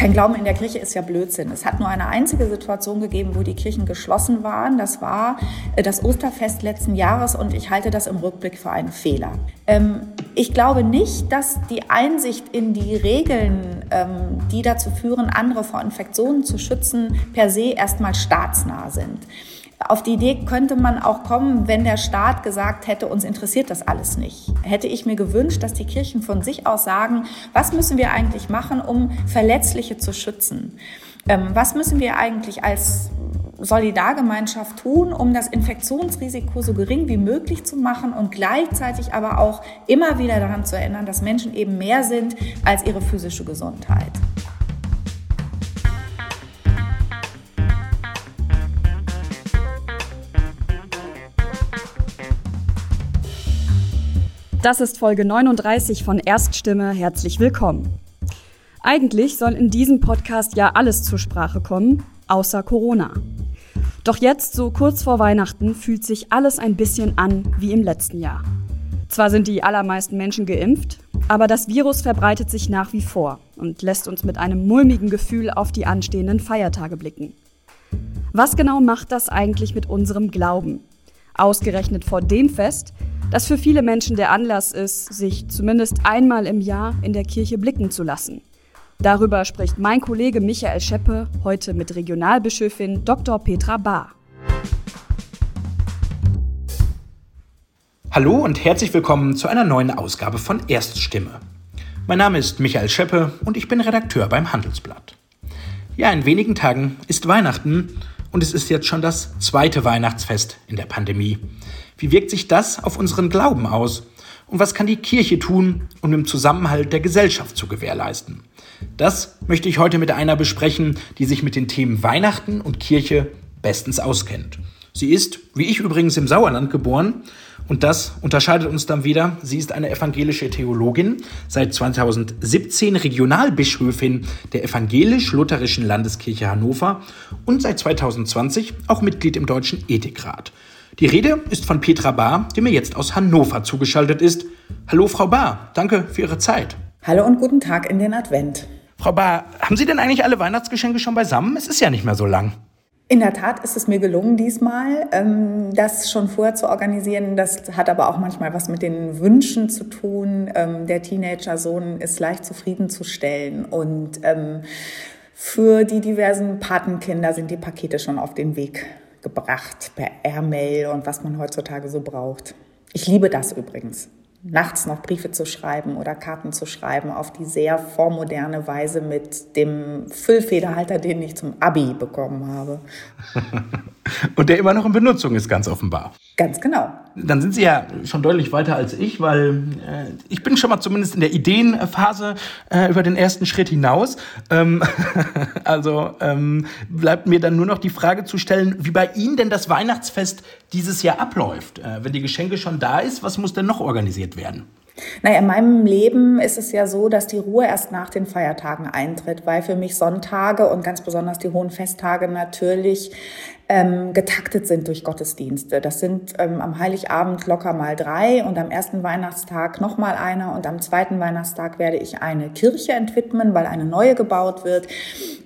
kein Glauben in der Kirche ist ja Blödsinn. Es hat nur eine einzige Situation gegeben, wo die Kirchen geschlossen waren. Das war äh, das Osterfest letzten Jahres und ich halte das im Rückblick für einen Fehler. Ähm, ich glaube nicht, dass die Einsicht in die Regeln, ähm, die dazu führen, andere vor Infektionen zu schützen, per se erstmal staatsnah sind. Auf die Idee könnte man auch kommen, wenn der Staat gesagt hätte, uns interessiert das alles nicht. Hätte ich mir gewünscht, dass die Kirchen von sich aus sagen, was müssen wir eigentlich machen, um Verletzliche zu schützen? Ähm, was müssen wir eigentlich als Solidargemeinschaft tun, um das Infektionsrisiko so gering wie möglich zu machen und gleichzeitig aber auch immer wieder daran zu erinnern, dass Menschen eben mehr sind als ihre physische Gesundheit. Das ist Folge 39 von Erststimme. Herzlich willkommen. Eigentlich soll in diesem Podcast ja alles zur Sprache kommen, außer Corona. Doch jetzt, so kurz vor Weihnachten, fühlt sich alles ein bisschen an wie im letzten Jahr. Zwar sind die allermeisten Menschen geimpft, aber das Virus verbreitet sich nach wie vor und lässt uns mit einem mulmigen Gefühl auf die anstehenden Feiertage blicken. Was genau macht das eigentlich mit unserem Glauben? Ausgerechnet vor dem Fest, das für viele Menschen der Anlass ist, sich zumindest einmal im Jahr in der Kirche blicken zu lassen. Darüber spricht mein Kollege Michael Scheppe heute mit Regionalbischöfin Dr. Petra Bahr. Hallo und herzlich willkommen zu einer neuen Ausgabe von Erststimme. Mein Name ist Michael Scheppe und ich bin Redakteur beim Handelsblatt. Ja, in wenigen Tagen ist Weihnachten und es ist jetzt schon das zweite Weihnachtsfest in der Pandemie. Wie wirkt sich das auf unseren Glauben aus? Und was kann die Kirche tun, um den Zusammenhalt der Gesellschaft zu gewährleisten? Das möchte ich heute mit einer besprechen, die sich mit den Themen Weihnachten und Kirche bestens auskennt. Sie ist, wie ich übrigens, im Sauerland geboren und das unterscheidet uns dann wieder. Sie ist eine evangelische Theologin, seit 2017 Regionalbischöfin der evangelisch-lutherischen Landeskirche Hannover und seit 2020 auch Mitglied im Deutschen Ethikrat. Die Rede ist von Petra Bahr, die mir jetzt aus Hannover zugeschaltet ist. Hallo, Frau Bahr, danke für Ihre Zeit. Hallo und guten Tag in den Advent. Frau Bahr, haben Sie denn eigentlich alle Weihnachtsgeschenke schon beisammen? Es ist ja nicht mehr so lang. In der Tat ist es mir gelungen diesmal, ähm, das schon vorher zu organisieren. Das hat aber auch manchmal was mit den Wünschen zu tun. Ähm, der Teenager-Sohn ist leicht zufriedenzustellen und ähm, für die diversen Patenkinder sind die Pakete schon auf den Weg gebracht per Airmail und was man heutzutage so braucht. Ich liebe das übrigens. Nachts noch Briefe zu schreiben oder Karten zu schreiben auf die sehr vormoderne Weise mit dem Füllfederhalter, den ich zum Abi bekommen habe. und der immer noch in Benutzung ist, ganz offenbar. Ganz genau. Dann sind Sie ja schon deutlich weiter als ich, weil äh, ich bin schon mal zumindest in der Ideenphase äh, über den ersten Schritt hinaus. Ähm, also ähm, bleibt mir dann nur noch die Frage zu stellen, wie bei Ihnen denn das Weihnachtsfest dieses Jahr abläuft. Äh, wenn die Geschenke schon da ist, was muss denn noch organisiert werden? Naja, in meinem Leben ist es ja so, dass die Ruhe erst nach den Feiertagen eintritt, weil für mich Sonntage und ganz besonders die hohen Festtage natürlich ähm, getaktet sind durch Gottesdienste. Das sind ähm, am Heiligabend locker mal drei und am ersten Weihnachtstag noch mal einer und am zweiten Weihnachtstag werde ich eine Kirche entwidmen, weil eine neue gebaut wird.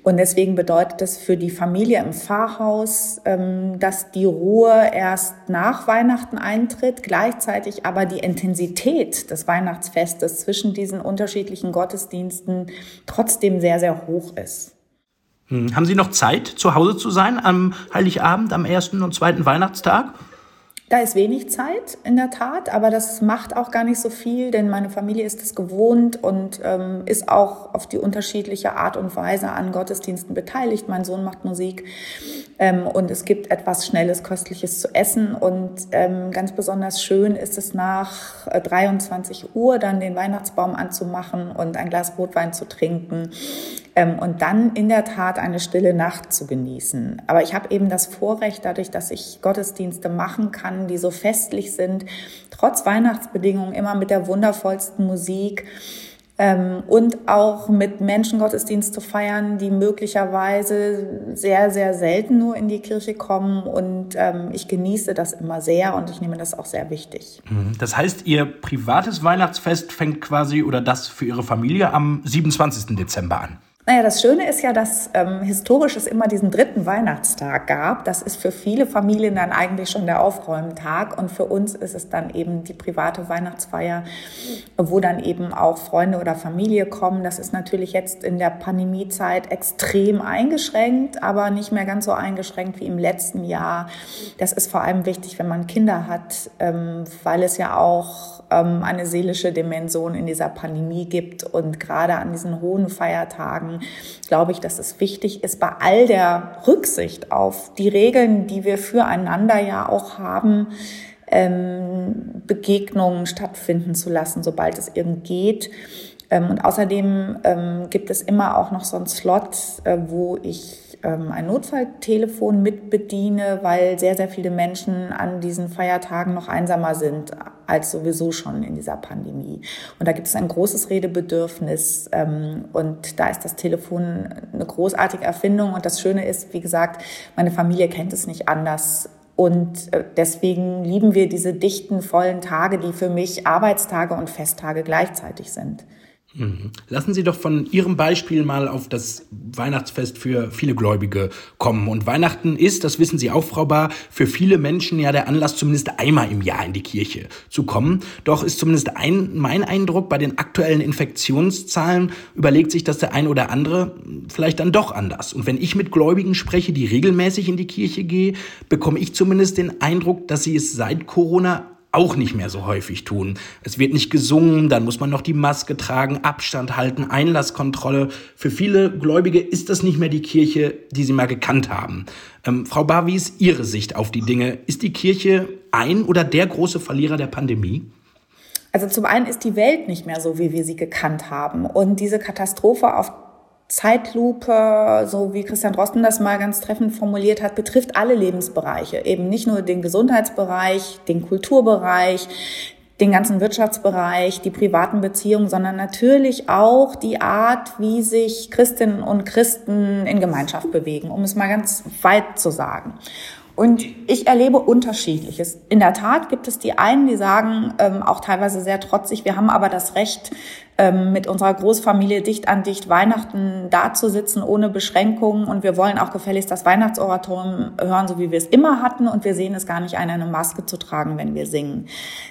Und deswegen bedeutet es für die Familie im Pfarrhaus, ähm, dass die Ruhe erst nach Weihnachten eintritt, gleichzeitig aber die Intensität des Weihnachtsfestes zwischen diesen unterschiedlichen Gottesdiensten trotzdem sehr, sehr hoch ist. Hm. Haben Sie noch Zeit, zu Hause zu sein am Heiligabend, am ersten und zweiten Weihnachtstag? Da ist wenig Zeit, in der Tat, aber das macht auch gar nicht so viel, denn meine Familie ist es gewohnt und ähm, ist auch auf die unterschiedliche Art und Weise an Gottesdiensten beteiligt. Mein Sohn macht Musik ähm, und es gibt etwas Schnelles, Köstliches zu essen. Und ähm, ganz besonders schön ist es nach 23 äh, Uhr dann den Weihnachtsbaum anzumachen und ein Glas Rotwein zu trinken ähm, und dann in der Tat eine stille Nacht zu genießen. Aber ich habe eben das Vorrecht, dadurch, dass ich Gottesdienste machen kann, die so festlich sind, trotz Weihnachtsbedingungen immer mit der wundervollsten Musik ähm, und auch mit Menschen Gottesdienst zu feiern, die möglicherweise sehr, sehr selten nur in die Kirche kommen. Und ähm, ich genieße das immer sehr und ich nehme das auch sehr wichtig. Mhm. Das heißt, Ihr privates Weihnachtsfest fängt quasi oder das für Ihre Familie am 27. Dezember an? Naja, das Schöne ist ja, dass ähm, historisch es immer diesen dritten Weihnachtstag gab. Das ist für viele Familien dann eigentlich schon der Aufräumtag und für uns ist es dann eben die private Weihnachtsfeier, wo dann eben auch Freunde oder Familie kommen. Das ist natürlich jetzt in der Pandemiezeit extrem eingeschränkt, aber nicht mehr ganz so eingeschränkt wie im letzten Jahr. Das ist vor allem wichtig, wenn man Kinder hat, ähm, weil es ja auch ähm, eine seelische Dimension in dieser Pandemie gibt. Und gerade an diesen hohen Feiertagen glaube ich, dass es wichtig ist, bei all der Rücksicht auf die Regeln, die wir füreinander ja auch haben, ähm, Begegnungen stattfinden zu lassen, sobald es irgend geht. Ähm, und außerdem ähm, gibt es immer auch noch so einen Slot, äh, wo ich ähm, ein Notfalltelefon mitbediene, weil sehr, sehr viele Menschen an diesen Feiertagen noch einsamer sind als sowieso schon in dieser Pandemie. Und da gibt es ein großes Redebedürfnis und da ist das Telefon eine großartige Erfindung. Und das Schöne ist, wie gesagt, meine Familie kennt es nicht anders. Und äh, deswegen lieben wir diese dichten, vollen Tage, die für mich Arbeitstage und Festtage gleichzeitig sind. Lassen Sie doch von Ihrem Beispiel mal auf das Weihnachtsfest für viele Gläubige kommen. Und Weihnachten ist, das wissen Sie auch, Frau Bar, für viele Menschen ja der Anlass, zumindest einmal im Jahr in die Kirche zu kommen. Doch ist zumindest ein, mein Eindruck, bei den aktuellen Infektionszahlen überlegt sich das der ein oder andere vielleicht dann doch anders. Und wenn ich mit Gläubigen spreche, die regelmäßig in die Kirche gehen, bekomme ich zumindest den Eindruck, dass sie es seit Corona auch nicht mehr so häufig tun. Es wird nicht gesungen, dann muss man noch die Maske tragen, Abstand halten, Einlasskontrolle. Für viele Gläubige ist das nicht mehr die Kirche, die sie mal gekannt haben. Ähm, Frau Bar, wie ist Ihre Sicht auf die Dinge? Ist die Kirche ein oder der große Verlierer der Pandemie? Also zum einen ist die Welt nicht mehr so, wie wir sie gekannt haben. Und diese Katastrophe auf Zeitlupe, so wie Christian Drosten das mal ganz treffend formuliert hat, betrifft alle Lebensbereiche. Eben nicht nur den Gesundheitsbereich, den Kulturbereich, den ganzen Wirtschaftsbereich, die privaten Beziehungen, sondern natürlich auch die Art, wie sich Christinnen und Christen in Gemeinschaft bewegen, um es mal ganz weit zu sagen. Und ich erlebe Unterschiedliches. In der Tat gibt es die einen, die sagen, ähm, auch teilweise sehr trotzig, wir haben aber das Recht, ähm, mit unserer Großfamilie dicht an dicht Weihnachten dazusitzen ohne Beschränkungen. Und wir wollen auch gefälligst das Weihnachtsoratorium hören, so wie wir es immer hatten. Und wir sehen es gar nicht ein, eine Maske zu tragen, wenn wir singen.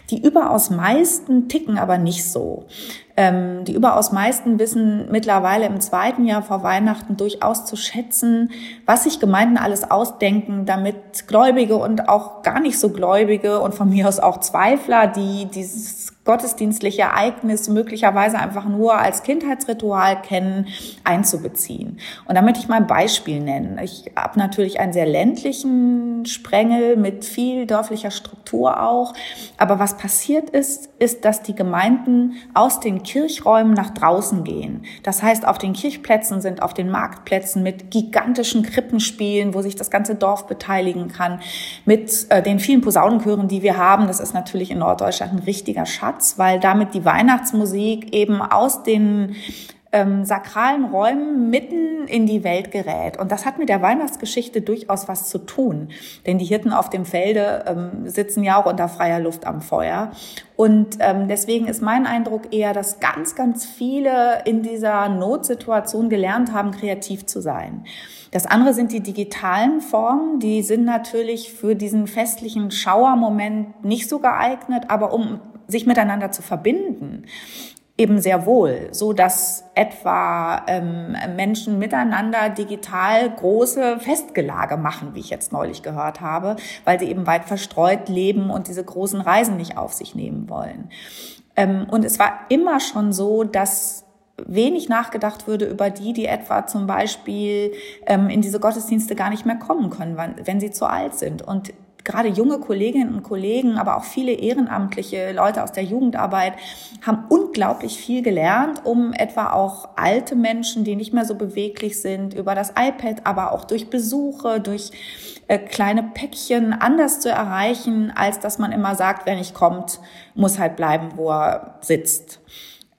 Die überaus meisten ticken aber nicht so. Ähm, die überaus meisten wissen mittlerweile im zweiten Jahr vor Weihnachten durchaus zu schätzen, was sich Gemeinden alles ausdenken, damit Gläubige und auch gar nicht so Gläubige und von mir aus auch Zweifler, die dieses gottesdienstliche Ereignis möglicherweise einfach nur als Kindheitsritual kennen, einzubeziehen. Und da möchte ich mal ein Beispiel nennen. Ich habe natürlich einen sehr ländlichen Sprengel mit viel dörflicher Struktur auch. Aber was passiert ist, ist, dass die Gemeinden aus den Kirchräumen nach draußen gehen. Das heißt, auf den Kirchplätzen sind, auf den Marktplätzen mit gigantischen Krippenspielen, wo sich das ganze Dorf beteiligen kann, mit äh, den vielen Posaunenchören, die wir haben. Das ist natürlich in Norddeutschland ein richtiger Schatz. Platz, weil damit die Weihnachtsmusik eben aus den ähm, sakralen Räumen mitten in die Welt gerät. Und das hat mit der Weihnachtsgeschichte durchaus was zu tun. Denn die Hirten auf dem Felde ähm, sitzen ja auch unter freier Luft am Feuer. Und ähm, deswegen ist mein Eindruck eher, dass ganz, ganz viele in dieser Notsituation gelernt haben, kreativ zu sein. Das andere sind die digitalen Formen. Die sind natürlich für diesen festlichen Schauermoment nicht so geeignet, aber um sich miteinander zu verbinden, eben sehr wohl, so dass etwa ähm, Menschen miteinander digital große Festgelage machen, wie ich jetzt neulich gehört habe, weil sie eben weit verstreut leben und diese großen Reisen nicht auf sich nehmen wollen. Ähm, und es war immer schon so, dass wenig nachgedacht würde über die, die etwa zum Beispiel ähm, in diese Gottesdienste gar nicht mehr kommen können, wenn sie zu alt sind. Und gerade junge Kolleginnen und Kollegen, aber auch viele ehrenamtliche Leute aus der Jugendarbeit haben unglaublich viel gelernt, um etwa auch alte Menschen, die nicht mehr so beweglich sind, über das iPad, aber auch durch Besuche, durch äh, kleine Päckchen anders zu erreichen, als dass man immer sagt, wer nicht kommt, muss halt bleiben, wo er sitzt.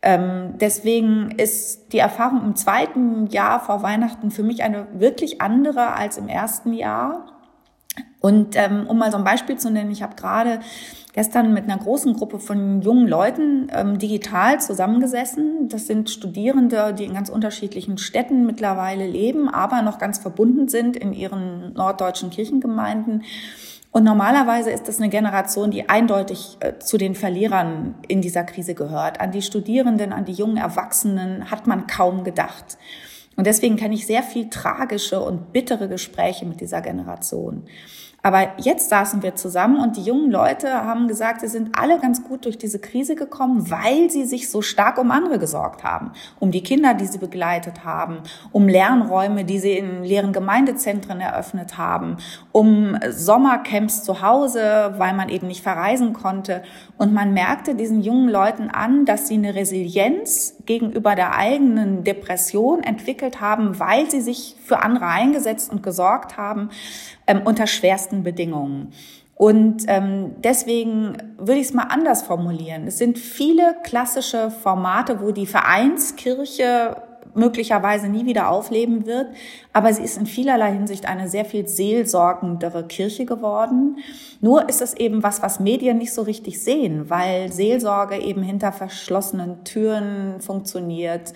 Ähm, deswegen ist die Erfahrung im zweiten Jahr vor Weihnachten für mich eine wirklich andere als im ersten Jahr Und ähm, um mal so ein Beispiel zu nennen, ich habe gerade gestern mit einer großen Gruppe von jungen Leuten ähm, digital zusammengesessen. Das sind Studierende, die in ganz unterschiedlichen Städten mittlerweile leben, aber noch ganz verbunden sind in ihren norddeutschen Kirchengemeinden. Und normalerweise ist das eine Generation, die eindeutig äh, zu den Verlierern in dieser Krise gehört. An die Studierenden, an die jungen Erwachsenen hat man kaum gedacht. Und deswegen kenne ich sehr viel tragische und bittere Gespräche mit dieser Generation. Aber jetzt saßen wir zusammen und die jungen Leute haben gesagt, sie sind alle ganz gut durch diese Krise gekommen, weil sie sich so stark um andere gesorgt haben. Um die Kinder, die sie begleitet haben, um Lernräume, die sie in leeren Gemeindezentren eröffnet haben, um Sommercamps zu Hause, weil man eben nicht verreisen konnte. Und man merkte diesen jungen Leuten an, dass sie eine Resilienz gegenüber der eigenen Depression entwickelt haben, weil sie sich für andere eingesetzt und gesorgt haben ähm, unter schwersten Bedingungen. Und ähm, deswegen würde ich es mal anders formulieren. Es sind viele klassische Formate, wo die Vereinskirche möglicherweise nie wieder aufleben wird, aber sie ist in vielerlei Hinsicht eine sehr viel seelsorgendere Kirche geworden. Nur ist es eben was, was Medien nicht so richtig sehen, weil Seelsorge eben hinter verschlossenen Türen funktioniert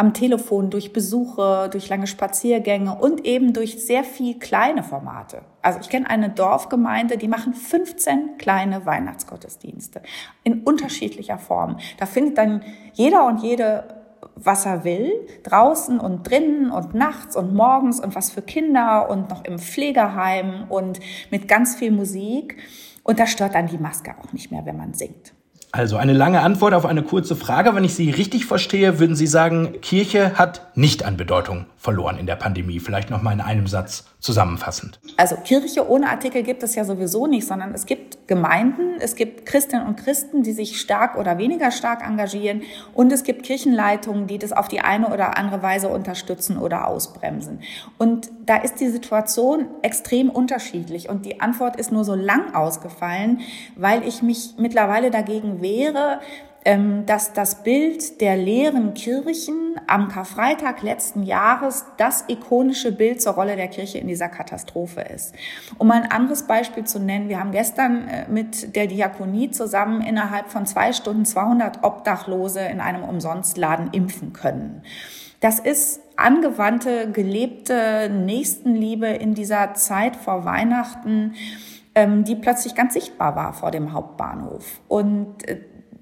am Telefon, durch Besuche, durch lange Spaziergänge und eben durch sehr viel kleine Formate. Also ich kenne eine Dorfgemeinde, die machen 15 kleine Weihnachtsgottesdienste in unterschiedlicher Form. Da findet dann jeder und jede was er will, draußen und drinnen und nachts und morgens und was für Kinder und noch im Pflegeheim und mit ganz viel Musik. Und da stört dann die Maske auch nicht mehr, wenn man singt. Also eine lange Antwort auf eine kurze Frage. Wenn ich Sie richtig verstehe, würden Sie sagen, Kirche hat nicht an Bedeutung verloren in der Pandemie. Vielleicht noch mal in einem Satz zusammenfassend. Also Kirche ohne Artikel gibt es ja sowieso nicht, sondern es gibt Gemeinden, es gibt Christinnen und Christen, die sich stark oder weniger stark engagieren und es gibt Kirchenleitungen, die das auf die eine oder andere Weise unterstützen oder ausbremsen. Und da ist die Situation extrem unterschiedlich und die Antwort ist nur so lang ausgefallen, weil ich mich mittlerweile dagegen wehre, dass das Bild der leeren Kirchen am Karfreitag letzten Jahres das ikonische Bild zur Rolle der Kirche in dieser Katastrophe ist. Um mal ein anderes Beispiel zu nennen, wir haben gestern äh, mit der Diakonie zusammen innerhalb von zwei Stunden 200 Obdachlose in einem Umsonstladen impfen können. Das ist angewandte, gelebte Nächstenliebe in dieser Zeit vor Weihnachten, ähm, die plötzlich ganz sichtbar war vor dem Hauptbahnhof. Und äh,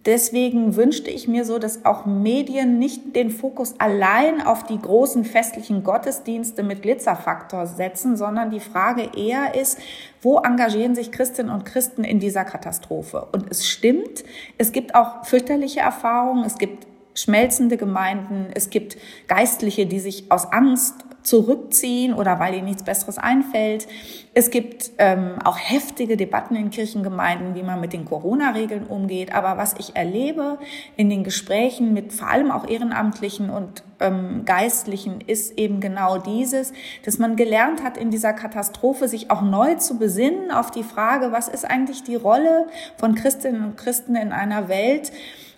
Deswegen wünschte ich mir so, dass auch Medien nicht den Fokus allein auf die großen festlichen Gottesdienste mit Glitzerfaktor setzen, sondern die Frage eher ist, wo engagieren sich Christinnen und Christen in dieser Katastrophe? Und es stimmt, es gibt auch fürchterliche Erfahrungen, es gibt schmelzende Gemeinden, es gibt Geistliche, die sich aus Angst zurückziehen oder weil ihnen nichts Besseres einfällt. Es gibt ähm, auch heftige Debatten in Kirchengemeinden, wie man mit den Corona-Regeln umgeht. Aber was ich erlebe in den Gesprächen mit vor allem auch Ehrenamtlichen und ähm, Geistlichen, ist eben genau dieses, dass man gelernt hat, in dieser Katastrophe sich auch neu zu besinnen auf die Frage, was ist eigentlich die Rolle von Christinnen und Christen in einer Welt,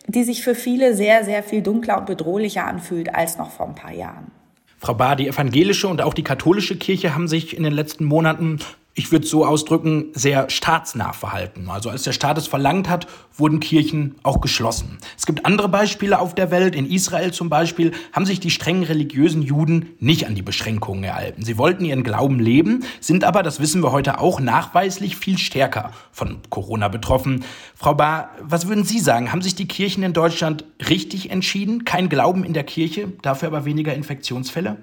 die sich für viele sehr, sehr viel dunkler und bedrohlicher anfühlt als noch vor ein paar Jahren. Frau Bahr, die evangelische und auch die katholische Kirche haben sich in den letzten Monaten ich würde so ausdrücken, sehr staatsnah verhalten. Also als der Staat es verlangt hat, wurden Kirchen auch geschlossen. Es gibt andere Beispiele auf der Welt. In Israel zum Beispiel haben sich die strengen religiösen Juden nicht an die Beschränkungen gehalten. Sie wollten ihren Glauben leben, sind aber, das wissen wir heute auch, nachweislich viel stärker von Corona betroffen. Frau Bahr, was würden Sie sagen? Haben sich die Kirchen in Deutschland richtig entschieden? Kein Glauben in der Kirche, dafür aber weniger Infektionsfälle?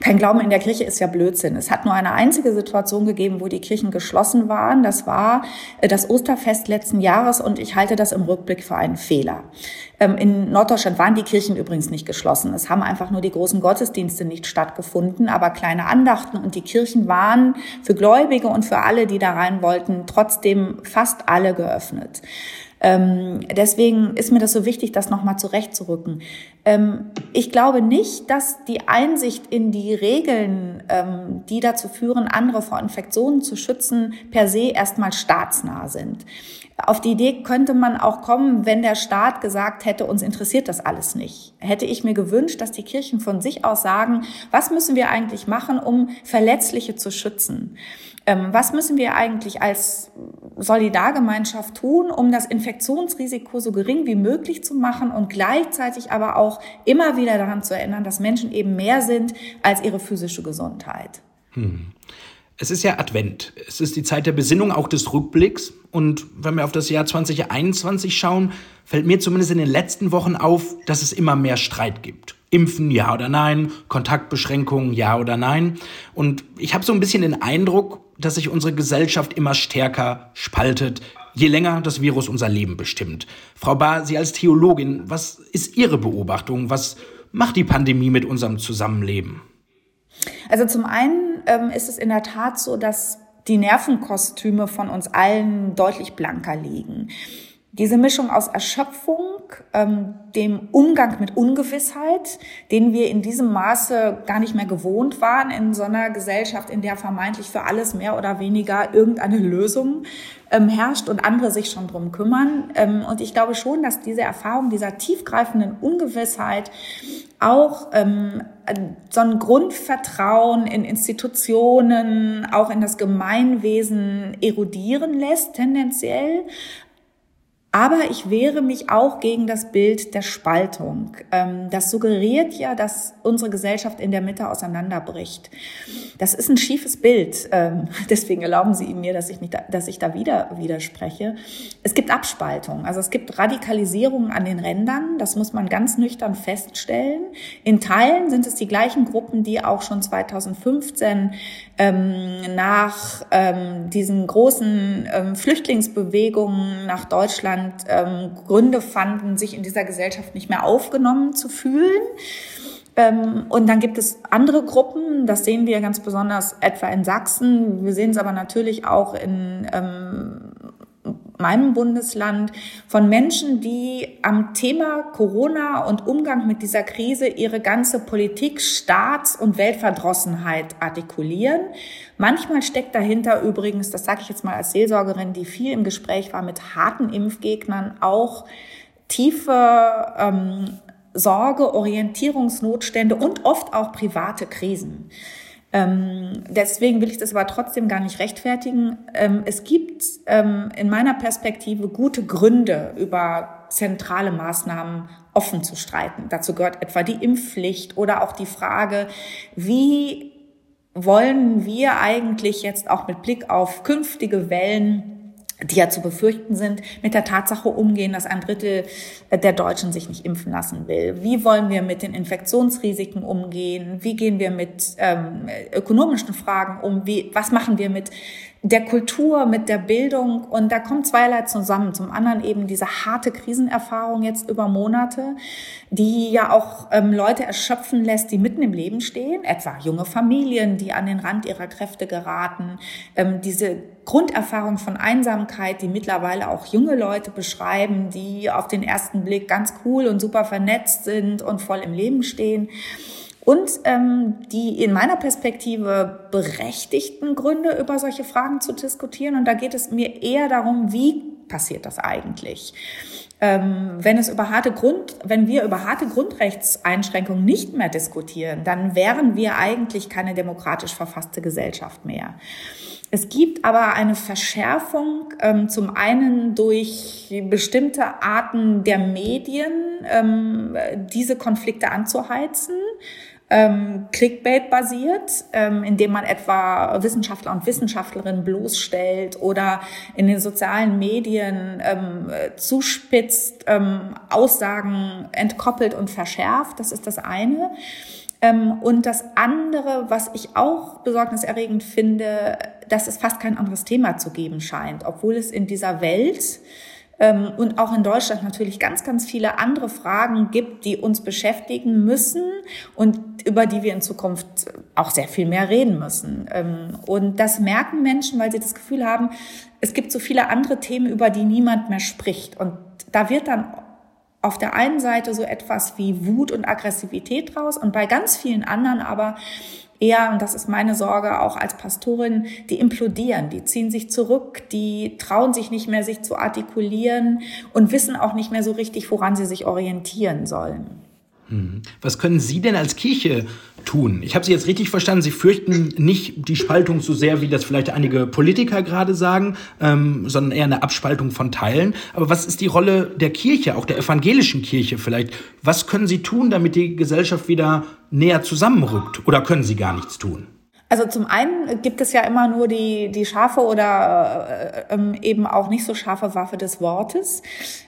Kein Glauben in der Kirche ist ja Blödsinn. Es hat nur eine einzige Situation gegeben, wo die Kirchen geschlossen waren. Das war äh, das Osterfest letzten Jahres und ich halte das im Rückblick für einen Fehler. Ähm, in Norddeutschland waren die Kirchen übrigens nicht geschlossen. Es haben einfach nur die großen Gottesdienste nicht stattgefunden, aber kleine Andachten und die Kirchen waren für Gläubige und für alle, die da rein wollten, trotzdem fast alle geöffnet. Ähm, deswegen ist mir das so wichtig, das nochmal zurechtzurücken. Ähm, ich glaube nicht, dass die Einsicht in die Regeln, ähm, die dazu führen, andere vor Infektionen zu schützen, per se erstmal staatsnah sind. Auf die Idee könnte man auch kommen, wenn der Staat gesagt hätte, uns interessiert das alles nicht. Hätte ich mir gewünscht, dass die Kirchen von sich aus sagen, was müssen wir eigentlich machen, um Verletzliche zu schützen? Ähm, was müssen wir eigentlich als Solidargemeinschaft tun, um das Infektionsrisiko so gering wie möglich zu machen und gleichzeitig aber auch immer wieder daran zu erinnern, dass Menschen eben mehr sind als ihre physische Gesundheit? Hm. Es ist ja Advent. Es ist die Zeit der Besinnung, auch des Rückblicks. Und wenn wir auf das Jahr 2021 schauen, fällt mir zumindest in den letzten Wochen auf, dass es immer mehr Streit gibt. Impfen, ja oder nein, Kontaktbeschränkungen, ja oder nein. Und ich habe so ein bisschen den Eindruck, dass sich unsere Gesellschaft immer stärker spaltet, je länger das Virus unser Leben bestimmt. Frau Bahr, Sie als Theologin, was ist Ihre Beobachtung? Was macht die Pandemie mit unserem Zusammenleben? Also zum einen ähm, ist es in der Tat so, dass die Nervenkostüme von uns allen deutlich blanker liegen. Diese Mischung aus Erschöpfung, ähm, dem Umgang mit Ungewissheit, den wir in diesem Maße gar nicht mehr gewohnt waren in so einer Gesellschaft, in der vermeintlich für alles mehr oder weniger irgendeine Lösung ähm, herrscht und andere sich schon drum kümmern. Ähm, und ich glaube schon, dass diese Erfahrung dieser tiefgreifenden Ungewissheit auch ähm, so ein Grundvertrauen in Institutionen, auch in das Gemeinwesen erodieren lässt, tendenziell. Aber ich wehre mich auch gegen das Bild der Spaltung. Ähm, das suggeriert ja, dass unsere Gesellschaft in der Mitte auseinanderbricht. Das ist ein schiefes Bild. Ähm, deswegen erlauben Sie mir, dass ich, mich da, dass ich da wieder widerspreche. Es gibt Abspaltung. Also es gibt Radikalisierungen an den Rändern. Das muss man ganz nüchtern feststellen. In Teilen sind es die gleichen Gruppen, die auch schon 2015 ähm, nach diesen großen Flüchtlingsbewegungen nach Deutschland Deutschland ähm, Gründe fanden, sich in dieser Gesellschaft nicht mehr aufgenommen zu fühlen. Ähm, und dann gibt es andere Gruppen, das sehen wir ganz besonders etwa in Sachsen. Wir sehen es aber natürlich auch in ähm, meinem Bundesland von Menschen, die am Thema Corona und Umgang mit dieser Krise ihre ganze Politik, Staats- und Weltverdrossenheit artikulieren. Manchmal steckt dahinter übrigens, das sage ich jetzt mal als Seelsorgerin, die viel im Gespräch war mit harten Impfgegnern, auch tiefe ähm, Sorge, Orientierungsnotstände und oft auch private Krisen. Ähm, deswegen will ich das aber trotzdem gar nicht rechtfertigen. Ähm, es gibt ähm, in meiner Perspektive gute Gründe, über zentrale Maßnahmen offen zu streiten. Dazu gehört etwa die Impfpflicht oder auch die Frage, wie wollen wir eigentlich jetzt auch mit Blick auf künftige Wellen die ja zu befürchten sind, mit der Tatsache umgehen, dass ein Drittel der Deutschen sich nicht impfen lassen will. Wie wollen wir mit den Infektionsrisiken umgehen? Wie gehen wir mit ähm, ökonomischen Fragen um? Wie, was machen wir mit der Kultur, mit der Bildung? Und da kommt zweierlei zusammen. Zum anderen eben diese harte Krisenerfahrung jetzt über Monate, die ja auch ähm, Leute erschöpfen lässt, die mitten im Leben stehen, etwa junge Familien, die an den Rand ihrer Kräfte geraten, ähm, diese Grunderfahrung von Einsamkeit, die mittlerweile auch junge Leute beschreiben, die auf den ersten Blick ganz cool und super vernetzt sind und voll im Leben stehen. Und ähm, die in meiner Perspektive berechtigten Gründe, über solche Fragen zu diskutieren. Und da geht es mir eher darum, wie passiert das eigentlich? Ähm, wenn es über harte Grund, wenn wir über harte Grundrechtseinschränkungen nicht mehr diskutieren, dann wären wir eigentlich keine demokratisch verfasste Gesellschaft mehr. Es gibt aber eine Verschärfung, ähm, zum einen durch bestimmte Arten der Medien, ähm, diese Konflikte anzuheizen, ähm, Clickbait-basiert, ähm, indem man etwa Wissenschaftler und Wissenschaftlerinnen bloßstellt oder in den sozialen Medien ähm, zuspitzt, ähm, Aussagen entkoppelt und verschärft. Das ist das eine. Ähm, und das andere, was ich auch besorgniserregend finde, dass es fast kein anderes Thema zu geben scheint, obwohl es in dieser Welt ähm, und auch in Deutschland natürlich ganz, ganz viele andere Fragen gibt, die uns beschäftigen müssen und über die wir in Zukunft auch sehr viel mehr reden müssen. Ähm, und das merken Menschen, weil sie das Gefühl haben, es gibt so viele andere Themen, über die niemand mehr spricht. Und da wird dann auf der einen Seite so etwas wie Wut und Aggressivität raus und bei ganz vielen anderen aber eher, und das ist meine Sorge auch als Pastorin, die implodieren, die ziehen sich zurück, die trauen sich nicht mehr, sich zu artikulieren und wissen auch nicht mehr so richtig, woran sie sich orientieren sollen. Hm. Was können Sie denn als Kirche tun? Ich habe Sie jetzt richtig verstanden. Sie fürchten nicht die Spaltung so sehr, wie das vielleicht einige Politiker gerade sagen, ähm, sondern eher eine Abspaltung von Teilen. Aber was ist die Rolle der Kirche, auch der evangelischen Kirche vielleicht? Was können Sie tun, damit die Gesellschaft wieder näher zusammenrückt? Oder können Sie gar nichts tun? Also zum einen gibt es ja immer nur die, die scharfe oder äh, ähm, eben auch nicht so scharfe Waffe des Wortes.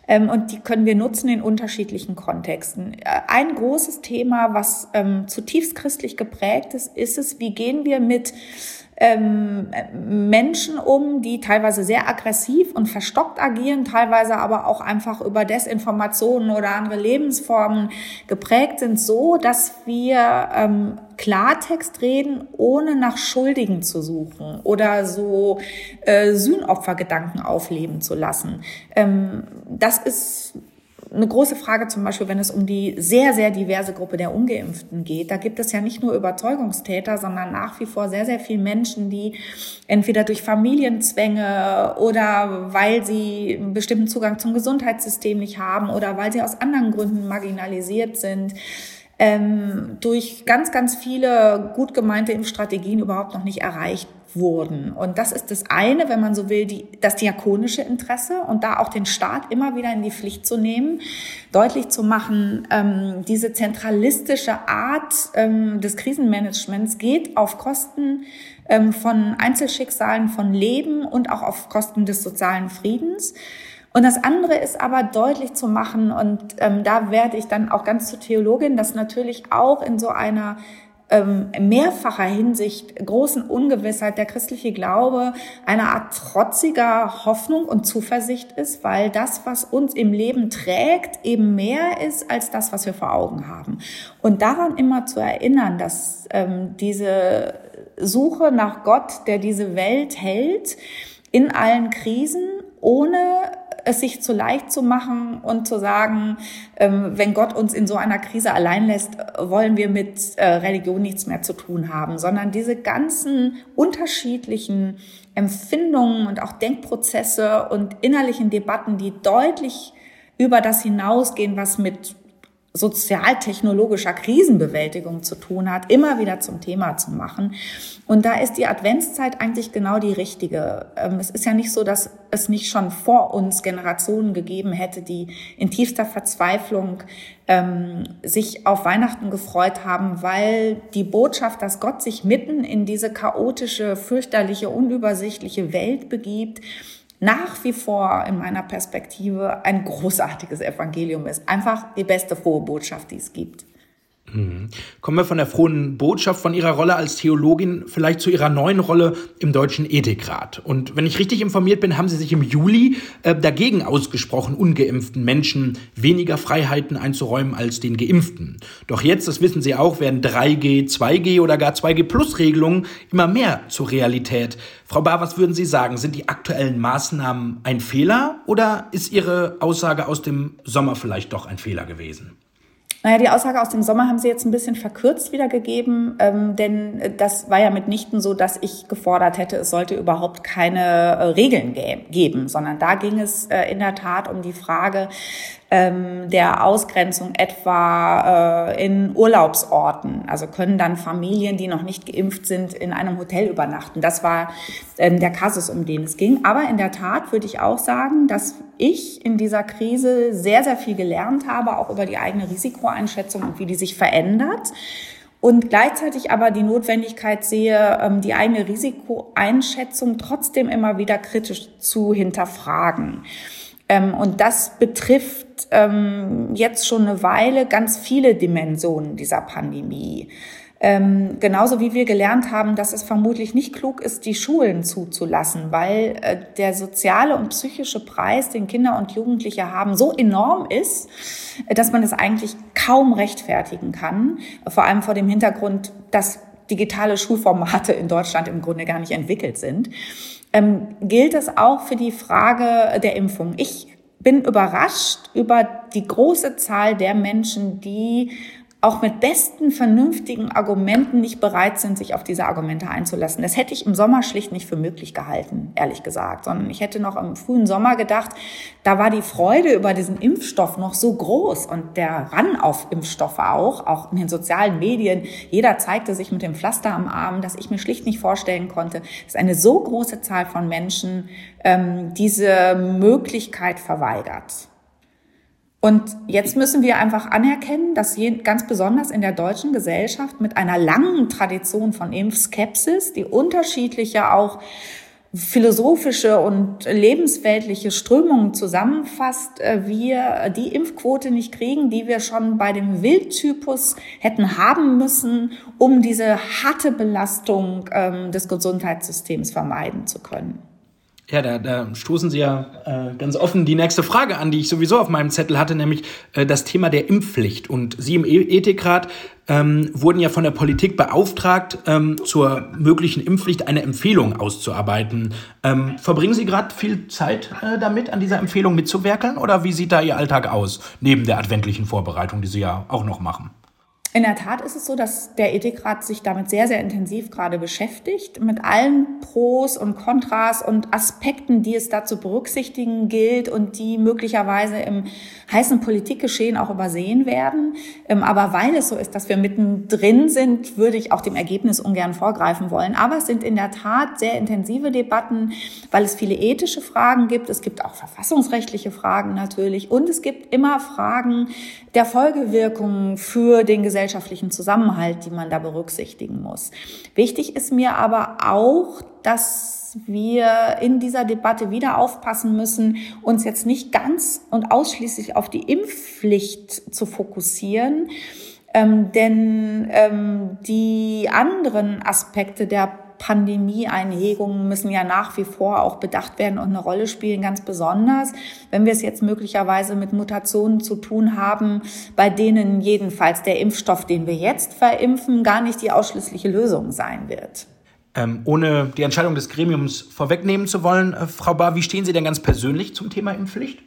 Ähm, und die können wir nutzen in unterschiedlichen Kontexten. Äh, ein großes Thema, was ähm, zutiefst christlich geprägt ist, ist es, wie gehen wir mit ähm, Menschen um, die teilweise sehr aggressiv und verstockt agieren, teilweise aber auch einfach über Desinformationen oder andere Lebensformen geprägt sind, so dass wir ähm, Klartext reden, ohne nach Schuldigen zu suchen oder so äh, Sühnopfergedanken aufleben zu lassen. Ähm, das ist eine große Frage zum Beispiel, wenn es um die sehr, sehr diverse Gruppe der Ungeimpften geht. Da gibt es ja nicht nur Überzeugungstäter, sondern nach wie vor sehr, sehr viele Menschen, die entweder durch Familienzwänge oder weil sie einen bestimmten Zugang zum Gesundheitssystem nicht haben oder weil sie aus anderen Gründen marginalisiert sind, ähm, durch ganz, ganz viele gut gemeinte Impfstrategien überhaupt noch nicht erreicht wurden. Und das ist das eine, wenn man so will, die, das diakonische Interesse und da auch den Staat immer wieder in die Pflicht zu nehmen, deutlich zu machen, ähm, diese zentralistische Art ähm, des Krisenmanagements geht auf Kosten ähm, von Einzelschicksalen, von Leben und auch auf Kosten des sozialen Friedens. Und das andere ist aber deutlich zu machen, und ähm, da werde ich dann auch ganz zur Theologin, dass natürlich auch in so einer ähm, mehrfacher Hinsicht großen Ungewissheit der christliche Glaube eine Art trotziger Hoffnung und Zuversicht ist, weil das, was uns im Leben trägt, eben mehr ist als das, was wir vor Augen haben. Und daran immer zu erinnern, dass ähm, diese Suche nach Gott, der diese Welt hält, in allen Krisen, ohne es sich zu leicht zu machen und zu sagen, ähm, wenn Gott uns in so einer Krise allein lässt, wollen wir mit äh, Religion nichts mehr zu tun haben, sondern diese ganzen unterschiedlichen Empfindungen und auch Denkprozesse und innerlichen Debatten, die deutlich über das hinausgehen, was mit sozialtechnologischer Krisenbewältigung zu tun hat, immer wieder zum Thema zu machen. Und da ist die Adventszeit eigentlich genau die richtige. Ähm, es ist ja nicht so, dass es nicht schon vor uns Generationen gegeben hätte, die in tiefster Verzweiflung ähm, sich auf Weihnachten gefreut haben, weil die Botschaft, dass Gott sich mitten in diese chaotische, fürchterliche, unübersichtliche Welt begibt, nach wie vor in meiner Perspektive ein großartiges Evangelium ist. Einfach die beste frohe Botschaft, die es gibt. Mhm. Kommen wir von der frohen Botschaft, von Ihrer Rolle als Theologin vielleicht zu Ihrer neuen Rolle im Deutschen Ethikrat. Und wenn ich richtig informiert bin, haben Sie sich im Juli äh, dagegen ausgesprochen, ungeimpften Menschen weniger Freiheiten einzuräumen als den Geimpften. Doch jetzt, das wissen Sie auch, werden 3G, 2G oder gar 2G-Plus-Regelungen immer mehr zur Realität. Frau Bahr, was würden Sie sagen? Sind die aktuellen Maßnahmen ein Fehler oder ist Ihre Aussage aus dem Sommer vielleicht doch ein Fehler gewesen? Naja, die Aussage aus dem Sommer haben Sie jetzt ein bisschen verkürzt wiedergegeben, ähm, denn das war ja mitnichten so, dass ich gefordert hätte, es sollte überhaupt keine äh, Regeln geben, sondern da ging es äh, in der Tat um die Frage, ähm, der Ausgrenzung etwa äh, in Urlaubsorten. Also können dann Familien, die noch nicht geimpft sind, in einem Hotel übernachten. Das war ähm, der Kasus, um den es ging. Aber in der Tat würde ich auch sagen, dass ich in dieser Krise sehr, sehr viel gelernt habe, auch über die eigene Risikoeinschätzung und wie die sich verändert. Und gleichzeitig aber die Notwendigkeit sehe, ähm, die eigene Risikoeinschätzung trotzdem immer wieder kritisch zu hinterfragen. Ähm, und das betrifft ähm, jetzt schon eine Weile ganz viele Dimensionen dieser Pandemie. Ähm, genauso wie wir gelernt haben, dass es vermutlich nicht klug ist, die Schulen zuzulassen, weil äh, der soziale und psychische Preis, den Kinder und Jugendliche haben, so enorm ist, dass man es eigentlich kaum rechtfertigen kann. Vor allem vor dem Hintergrund, dass digitale Schulformate in Deutschland im Grunde gar nicht entwickelt sind ähm, gilt es auch für die Frage der Impfung. Ich bin überrascht über die große Zahl der Menschen, die auch mit besten vernünftigen Argumenten nicht bereit sind, sich auf diese Argumente einzulassen. Das hätte ich im Sommer schlicht nicht für möglich gehalten, ehrlich gesagt, sondern ich hätte noch im frühen Sommer gedacht, da war die Freude über diesen Impfstoff noch so groß und der Ran auf Impfstoffe auch, auch in den sozialen Medien. Jeder zeigte sich mit dem Pflaster am Arm, dass ich mir schlicht nicht vorstellen konnte, dass eine so große Zahl von Menschen ähm, diese Möglichkeit verweigert. Und jetzt müssen wir einfach anerkennen, dass ganz besonders in der deutschen Gesellschaft mit einer langen Tradition von Impfskepsis, die unterschiedliche auch philosophische und lebensweltliche Strömungen zusammenfasst, äh, wir die Impfquote nicht kriegen, die wir schon bei dem Wildtypus hätten haben müssen, um diese harte Belastung ähm, des Gesundheitssystems vermeiden zu können. Ja, da, da stoßen Sie ja äh, ganz offen die nächste Frage an, die ich sowieso auf meinem Zettel hatte, nämlich äh, das Thema der Impfpflicht. Und Sie im e Ethikrat ähm, wurden ja von der Politik beauftragt, ähm, zur möglichen Impfpflicht eine Empfehlung auszuarbeiten. Ähm, verbringen Sie gerade viel Zeit äh, damit, an dieser Empfehlung mitzuwerkeln? Oder wie sieht da Ihr Alltag aus, neben der adventlichen Vorbereitung, die Sie ja auch noch machen? In der Tat ist es so, dass der Ethikrat sich damit sehr, sehr intensiv gerade beschäftigt, mit allen Pros und Kontras und Aspekten, die es da zu berücksichtigen gilt und die möglicherweise im heißen Politikgeschehen auch übersehen werden. Ähm, aber weil es so ist, dass wir mittendrin sind, würde ich auch dem Ergebnis ungern vorgreifen wollen. Aber es sind in der Tat sehr intensive Debatten, weil es viele ethische Fragen gibt. Es gibt auch verfassungsrechtliche Fragen natürlich. Und es gibt immer Fragen der Folgewirkungen für den gesellschaftlichen Zusammenhalt, die man da berücksichtigen muss. Wichtig ist mir aber auch, dass wir in dieser Debatte wieder aufpassen müssen, uns jetzt nicht ganz und ausschließlich auf die Impfpflicht zu fokussieren, ähm, denn ähm, die anderen Aspekte der Pandemieeinhegungen müssen ja nach wie vor auch bedacht werden und eine Rolle spielen, ganz besonders, wenn wir es jetzt möglicherweise mit Mutationen zu tun haben, bei denen jedenfalls der Impfstoff, den wir jetzt verimpfen, gar nicht die ausschließliche Lösung sein wird. Ähm, ohne die Entscheidung des Gremiums vorwegnehmen zu wollen, äh, Frau Bar, wie stehen Sie denn ganz persönlich zum Thema Impfpflicht?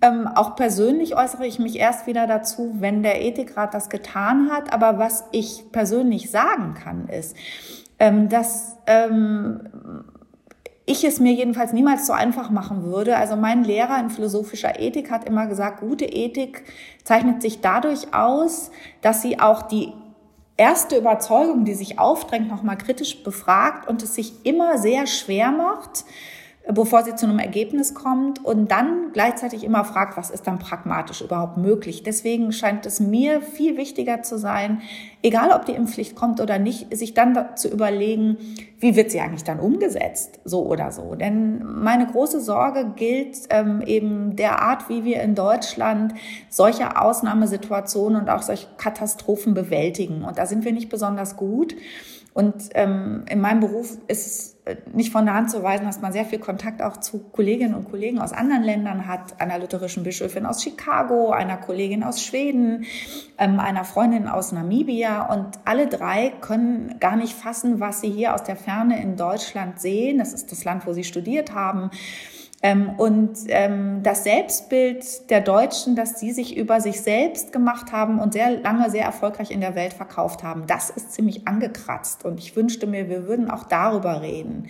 Ähm, auch persönlich äußere ich mich erst wieder dazu, wenn der Ethikrat das getan hat. Aber was ich persönlich sagen kann, ist, ähm, dass ähm, ich es mir jedenfalls niemals so einfach machen würde. Also mein Lehrer in philosophischer Ethik hat immer gesagt, gute Ethik zeichnet sich dadurch aus, dass sie auch die erste Überzeugung, die sich aufdrängt, nochmal kritisch befragt und es sich immer sehr schwer macht, bevor sie zu einem Ergebnis kommt und dann gleichzeitig immer fragt, was ist dann pragmatisch überhaupt möglich. Deswegen scheint es mir viel wichtiger zu sein, egal ob die Impfpflicht kommt oder nicht, sich dann zu überlegen, wie wird sie eigentlich dann umgesetzt, so oder so. Denn meine große Sorge gilt ähm, eben der Art, wie wir in Deutschland solche Ausnahmesituationen und auch solche Katastrophen bewältigen. Und da sind wir nicht besonders gut. Und ähm, in meinem Beruf ist es äh, nicht von der Hand zu weisen, dass man sehr viel Kontakt auch zu Kolleginnen und Kollegen aus anderen Ländern hat, einer lutherischen Bischöfin aus Chicago, einer Kollegin aus Schweden, ähm, einer Freundin aus Namibia. Und alle drei können gar nicht fassen, was sie hier aus der Ferne in Deutschland sehen. Das ist das Land, wo sie studiert haben und ähm, das Selbstbild der Deutschen, dass sie sich über sich selbst gemacht haben und sehr lange sehr erfolgreich in der Welt verkauft haben, das ist ziemlich angekratzt. Und ich wünschte mir, wir würden auch darüber reden,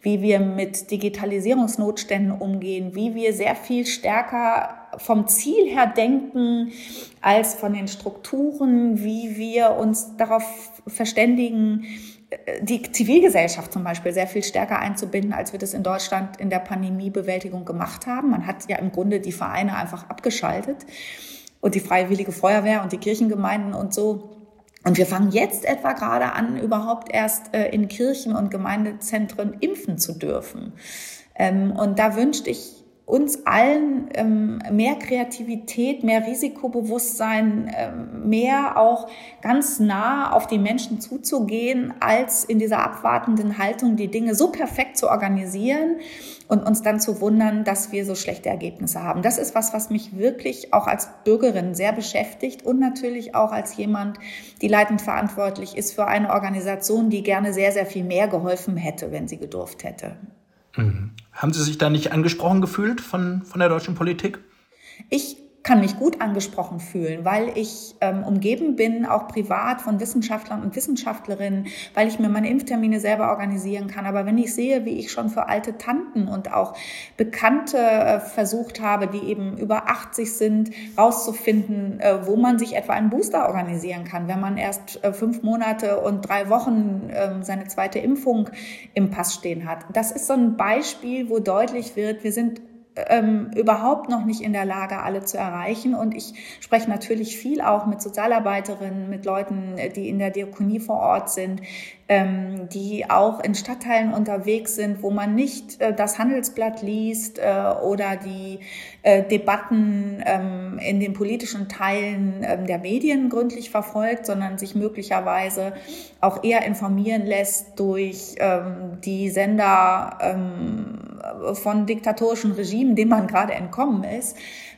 wie wir mit Digitalisierungsnotständen umgehen, wie wir sehr viel stärker vom Ziel her denken als von den Strukturen, wie wir uns darauf verständigen, die Zivilgesellschaft zum Beispiel sehr viel stärker einzubinden, als wir das in Deutschland in der Pandemiebewältigung gemacht haben. Man hat ja im Grunde die Vereine einfach abgeschaltet und die Freiwillige Feuerwehr und die Kirchengemeinden und so. Und wir fangen jetzt etwa gerade an, überhaupt erst äh, in Kirchen und Gemeindezentren impfen zu dürfen. Ähm, und da wünschte ich uns allen ähm, mehr Kreativität, mehr Risikobewusstsein, ähm, mehr auch ganz nah auf die Menschen zuzugehen, als in dieser abwartenden Haltung die Dinge so perfekt zu organisieren und uns dann zu wundern, dass wir so schlechte Ergebnisse haben. Das ist was, was mich wirklich auch als Bürgerin sehr beschäftigt und natürlich auch als jemand, die leitend verantwortlich ist für eine Organisation, die gerne sehr, sehr viel mehr geholfen hätte, wenn sie gedurft hätte. Mhm. Haben Sie sich da nicht angesprochen gefühlt von, von der deutschen Politik? Ich kann mich gut angesprochen fühlen, weil ich ähm, umgeben bin, auch privat von Wissenschaftlern und Wissenschaftlerinnen, weil ich mir meine Impftermine selber organisieren kann. Aber wenn ich sehe, wie ich schon für alte Tanten und auch Bekannte äh, versucht habe, die eben über 80 sind, rauszufinden, äh, wo man sich etwa einen Booster organisieren kann, wenn man erst äh, fünf Monate und drei Wochen ähm, seine zweite Impfung im Pass stehen hat. Das ist so ein Beispiel, wo deutlich wird, wir sind ähm, überhaupt noch nicht in der Lage, alle zu erreichen. Und ich spreche natürlich viel auch mit Sozialarbeiterinnen, mit Leuten, die in der Diakonie vor Ort sind, ähm, die auch in Stadtteilen unterwegs sind, wo man nicht äh, das Handelsblatt liest äh, oder die äh, Debatten ähm, in den politischen Teilen ähm, der Medien gründlich verfolgt, sondern sich möglicherweise auch eher informieren lässt durch ähm, die Sender ähm, von diktatorischen Regimen, dem man gerade entkommen ist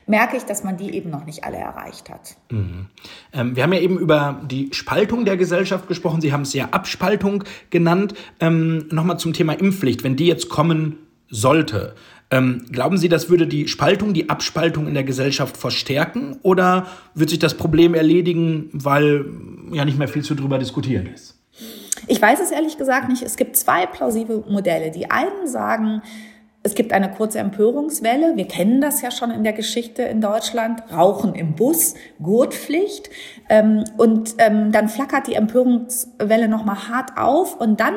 merke ich, dass man die eben noch nicht alle erreicht hat. Mhm. Ähm, wir haben ja eben über die Spaltung der Gesellschaft gesprochen. Sie haben es ja Abspaltung genannt. Ähm, Nochmal zum Thema Impfpflicht. Wenn die jetzt kommen sollte, ähm, glauben Sie, das würde die Spaltung, die Abspaltung in der Gesellschaft verstärken oder wird sich das Problem erledigen, weil ja nicht mehr viel zu drüber diskutieren ist? Ich weiß es ehrlich gesagt nicht. Es gibt zwei plausible Modelle. Die einen sagen, es gibt eine kurze Empörungswelle. Wir kennen das ja schon in der Geschichte in Deutschland. Rauchen im Bus, Gurtpflicht. Ähm, und ähm, dann flackert die Empörungswelle nochmal hart auf und dann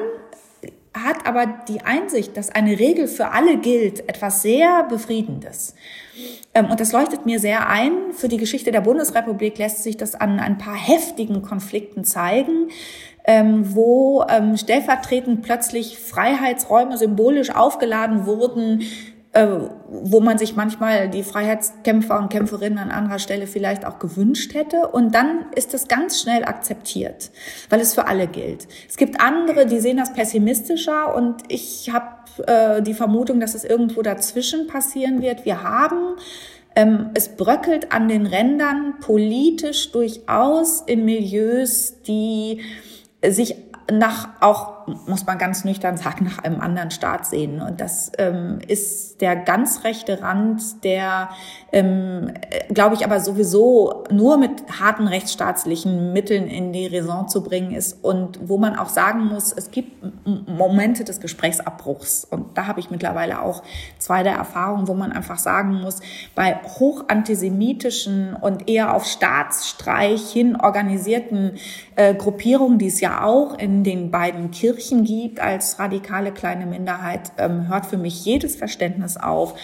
hat aber die Einsicht, dass eine Regel für alle gilt, etwas sehr Befriedendes. Ähm, und das leuchtet mir sehr ein. Für die Geschichte der Bundesrepublik lässt sich das an ein paar heftigen Konflikten zeigen ähm, wo ähm, stellvertretend plötzlich Freiheitsräume symbolisch aufgeladen wurden, äh, wo man sich manchmal die Freiheitskämpfer und Kämpferinnen an anderer Stelle vielleicht auch gewünscht hätte. Und dann ist das ganz schnell akzeptiert, weil es für alle gilt. Es gibt andere, die sehen das pessimistischer und ich habe äh, die Vermutung, dass es irgendwo dazwischen passieren wird. Wir haben ähm, es bröckelt an den Rändern politisch durchaus in Milieus, die sich nach auch, muss man ganz nüchtern sagen, nach einem anderen Staat sehen. Und das ähm, ist der ganz rechte Rand, der, ähm, glaube ich, aber sowieso nur mit harten rechtsstaatlichen Mitteln in die Raison zu bringen ist und wo man auch sagen muss, es gibt Momente des Gesprächsabbruchs. Und da habe ich mittlerweile auch zwei der Erfahrungen, wo man einfach sagen muss, bei hochantisemitischen und eher auf Staatsstreich hin organisierten äh, Gruppierungen, die es ja auch in den beiden Kirchen gibt als radikale kleine Minderheit, ähm, hört für mich jedes Verständnis auf.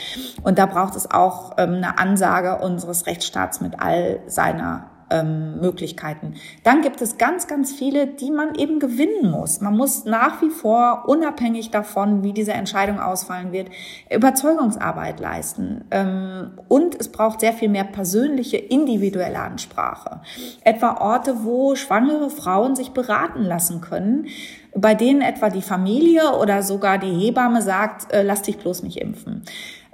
Und da braucht es auch ähm, eine Ansage unseres Rechtsstaats mit all seiner ähm, Möglichkeiten. Dann gibt es ganz, ganz viele, die man eben gewinnen muss. Man muss nach wie vor, unabhängig davon, wie diese Entscheidung ausfallen wird, Überzeugungsarbeit leisten. Ähm, und es braucht sehr viel mehr persönliche, individuelle Ansprache. Etwa Orte, wo schwangere Frauen sich beraten lassen können, bei denen etwa die Familie oder sogar die Hebamme sagt, äh, lass dich bloß nicht impfen.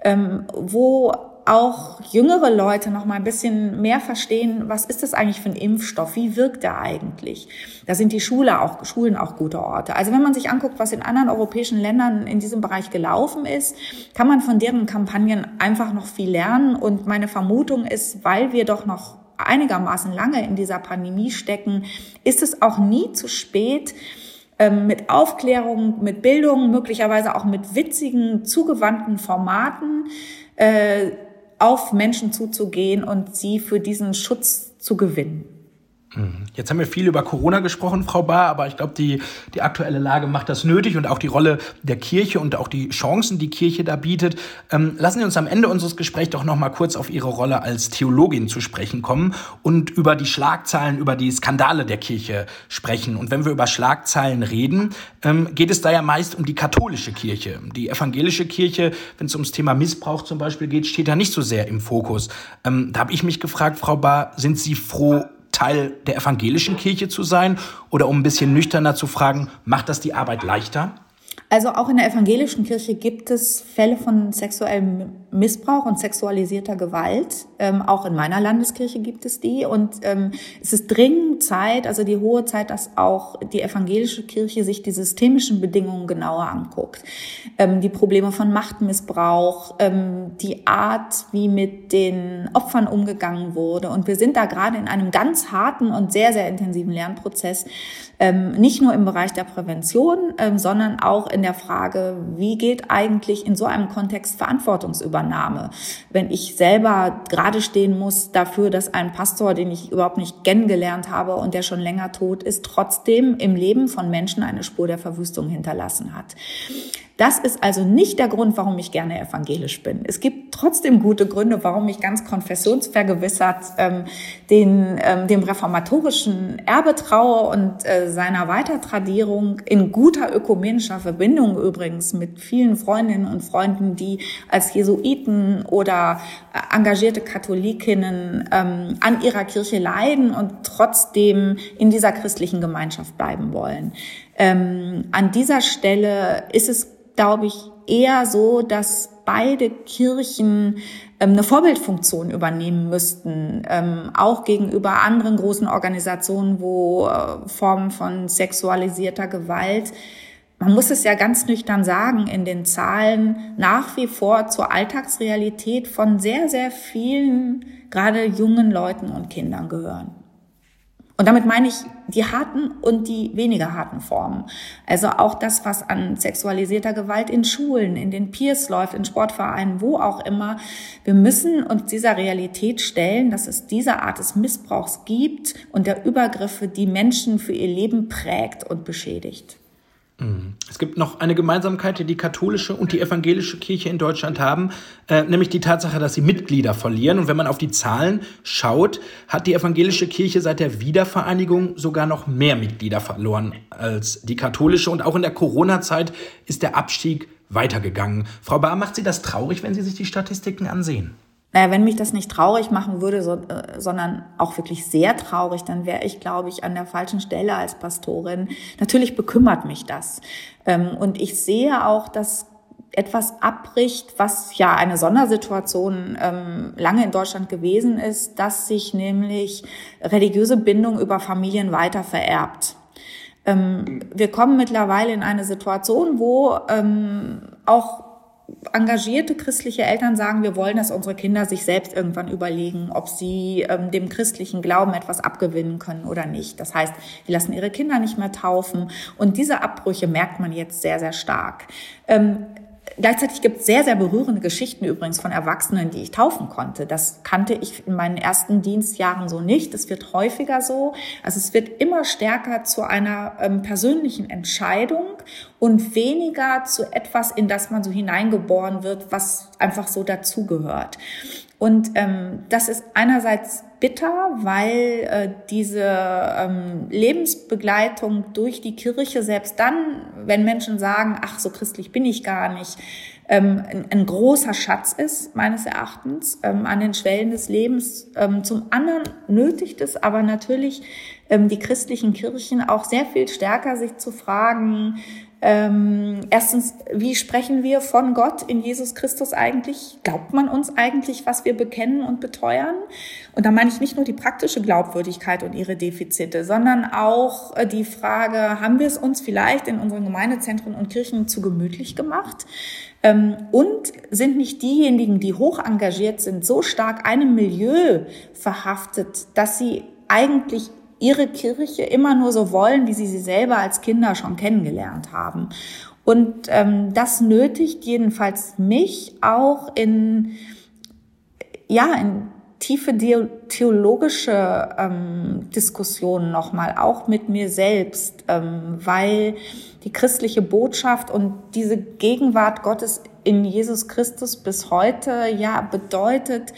Ähm, wo auch jüngere Leute noch mal ein bisschen mehr verstehen, was ist das eigentlich für ein Impfstoff? Wie wirkt der eigentlich? Da sind die Schule auch, Schulen auch gute Orte. Also wenn man sich anguckt, was in anderen europäischen Ländern in diesem Bereich gelaufen ist, kann man von deren Kampagnen einfach noch viel lernen. Und meine Vermutung ist, weil wir doch noch einigermaßen lange in dieser Pandemie stecken, ist es auch nie zu spät, ähm, mit Aufklärung, mit Bildung, möglicherweise auch mit witzigen, zugewandten Formaten, äh, auf Menschen zuzugehen und sie für diesen Schutz zu gewinnen. Mhm. Jetzt haben wir viel über Corona gesprochen, Frau Bahr, aber ich glaube, die, die aktuelle Lage macht das nötig und auch die Rolle der Kirche und auch die Chancen, die Kirche da bietet. Ähm, lassen Sie uns am Ende unseres Gesprächs doch noch mal kurz auf Ihre Rolle als Theologin zu sprechen kommen und über die Schlagzeilen, über die Skandale der Kirche sprechen. Und wenn wir über Schlagzeilen reden, ähm, geht es da ja meist um die katholische Kirche. Die evangelische Kirche, wenn es ums Thema Missbrauch zum Beispiel geht, steht da nicht so sehr im Fokus. Ähm, da habe ich mich gefragt, Frau Bahr, sind Sie froh, Teil der evangelischen Kirche zu sein? Oder um ein bisschen nüchterner zu fragen, macht das die Arbeit leichter? Also auch in der evangelischen Kirche gibt es Fälle von sexuellem Missbrauch und sexualisierter Gewalt. Ähm, auch in meiner Landeskirche gibt es die. Und ähm, es ist dringend Zeit, also die hohe Zeit, dass auch die evangelische Kirche sich die systemischen Bedingungen genauer anguckt. Ähm, die Probleme von Machtmissbrauch, ähm, die Art, wie mit den Opfern umgegangen wurde. Und wir sind da gerade in einem ganz harten und sehr, sehr intensiven Lernprozess, ähm, nicht nur im Bereich der Prävention, ähm, sondern auch in der Frage, wie geht eigentlich in so einem Kontext Verantwortungsübernahme? Wenn ich selber gerade stehen muss dafür, dass ein Pastor, den ich überhaupt nicht kennengelernt habe und der schon länger tot ist, trotzdem im Leben von Menschen eine Spur der Verwüstung hinterlassen hat. Das ist also nicht der Grund, warum ich gerne evangelisch bin. Es gibt trotzdem gute Gründe, warum ich ganz konfessionsvergewissert ähm, den, ähm, dem reformatorischen Erbe traue und äh, seiner Weitertradierung in guter ökumenischer Verbindung übrigens mit vielen Freundinnen und Freunden, die als Jesuiten oder äh, engagierte Katholikinnen ähm, an ihrer Kirche leiden und trotzdem in dieser christlichen Gemeinschaft bleiben wollen. Ähm, an dieser Stelle ist es glaube ich, eher so, dass beide Kirchen ähm, eine Vorbildfunktion übernehmen müssten, ähm, auch gegenüber anderen großen Organisationen, wo äh, Formen von sexualisierter Gewalt man muss es ja ganz nüchtern sagen, in den Zahlen nach wie vor zur Alltagsrealität von sehr, sehr vielen, gerade jungen Leuten und Kindern gehören. Und damit meine ich die harten und die weniger harten Formen. Also auch das, was an sexualisierter Gewalt in Schulen, in den Peers läuft, in Sportvereinen, wo auch immer. Wir müssen uns dieser Realität stellen, dass es diese Art des Missbrauchs gibt und der Übergriffe, die Menschen für ihr Leben prägt und beschädigt. Es gibt noch eine Gemeinsamkeit, die die katholische und die evangelische Kirche in Deutschland haben, äh, nämlich die Tatsache, dass sie Mitglieder verlieren. Und wenn man auf die Zahlen schaut, hat die evangelische Kirche seit der Wiedervereinigung sogar noch mehr Mitglieder verloren als die katholische. Und auch in der Corona-Zeit ist der Abstieg weitergegangen. Frau Bahr, macht Sie das traurig, wenn Sie sich die Statistiken ansehen? Naja, wenn mich das nicht traurig machen würde, so, äh, sondern auch wirklich sehr traurig, dann wäre ich, glaube ich, an der falschen Stelle als Pastorin. Natürlich bekümmert mich das. Ähm, und ich sehe auch, dass etwas abbricht, was ja eine Sondersituation ähm, lange in Deutschland gewesen ist, dass sich nämlich religiöse Bindung über Familien weiter vererbt. Ähm, wir kommen mittlerweile in eine Situation, wo auch engagierte christliche Eltern sagen, wir wollen, dass unsere Kinder sich selbst irgendwann überlegen, ob sie ähm, dem christlichen Glauben etwas abgewinnen können oder nicht. Das heißt, die lassen ihre Kinder nicht mehr taufen. Und diese Abbrüche merkt man jetzt sehr, sehr stark. Ähm, Gleichzeitig gibt es sehr, sehr berührende Geschichten übrigens von Erwachsenen, die ich taufen konnte. Das kannte ich in meinen ersten Dienstjahren so nicht. Es wird häufiger so. Also es wird immer stärker zu einer ähm, persönlichen Entscheidung und weniger zu etwas, in das man so hineingeboren wird, was einfach so dazugehört. Und ähm, das ist einerseits bitter, weil äh, diese ähm, Lebensbegleitung durch die Kirche, selbst dann, wenn Menschen sagen, ach, so christlich bin ich gar nicht, ähm, ein, ein, großer Schatz ist, meines Erachtens, ähm, an den Schwellen des Lebens. Ähm, zum anderen nötigt es aber natürlich ähm, die christlichen Kirchen auch sehr viel stärker, sich zu fragen, ähm, erstens, wie sprechen wir von Gott in Jesus Christus eigentlich? Glaubt man uns eigentlich, was wir bekennen und beteuern? Und da meine ich nicht nur die praktische Glaubwürdigkeit und ihre Defizite, sondern auch äh, die Frage, haben wir es uns vielleicht in unseren Gemeindezentren und Kirchen zu gemütlich gemacht? Ähm, und sind nicht diejenigen, die hoch engagiert sind, so stark einem Milieu verhaftet, dass sie eigentlich ihre Kirche immer nur so wollen, wie sie sie selber als Kinder schon kennengelernt haben. Und ähm, das nötigt jedenfalls mich auch in, ja, in tiefe theologische ähm, Diskussionen nochmal, auch mit mir selbst, ähm, weil die christliche Botschaft und diese Gegenwart Gottes in Jesus Christus bis heute ja bedeutet,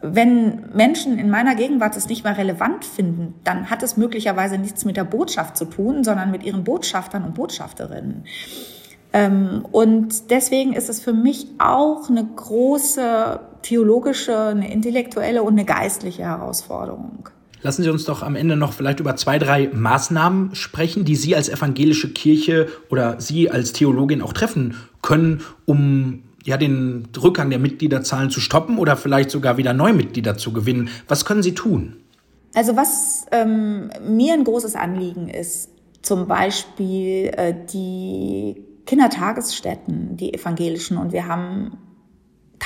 wenn Menschen in meiner Gegenwart es nicht mehr relevant finden, dann hat es möglicherweise nichts mit der Botschaft zu tun, sondern mit ihren Botschaftern und Botschafterinnen. Ähm, und deswegen ist es für mich auch eine große theologische, eine intellektuelle und eine geistliche Herausforderung. Lassen Sie uns doch am Ende noch vielleicht über zwei, drei Maßnahmen sprechen, die Sie als evangelische Kirche oder Sie als Theologin auch treffen können, um ja, den Rückgang der Mitgliederzahlen zu stoppen oder vielleicht sogar wieder neue Mitglieder zu gewinnen. Was können Sie tun? Also was ähm, mir ein großes Anliegen ist, zum Beispiel äh, die Kindertagesstätten, die evangelischen, und wir haben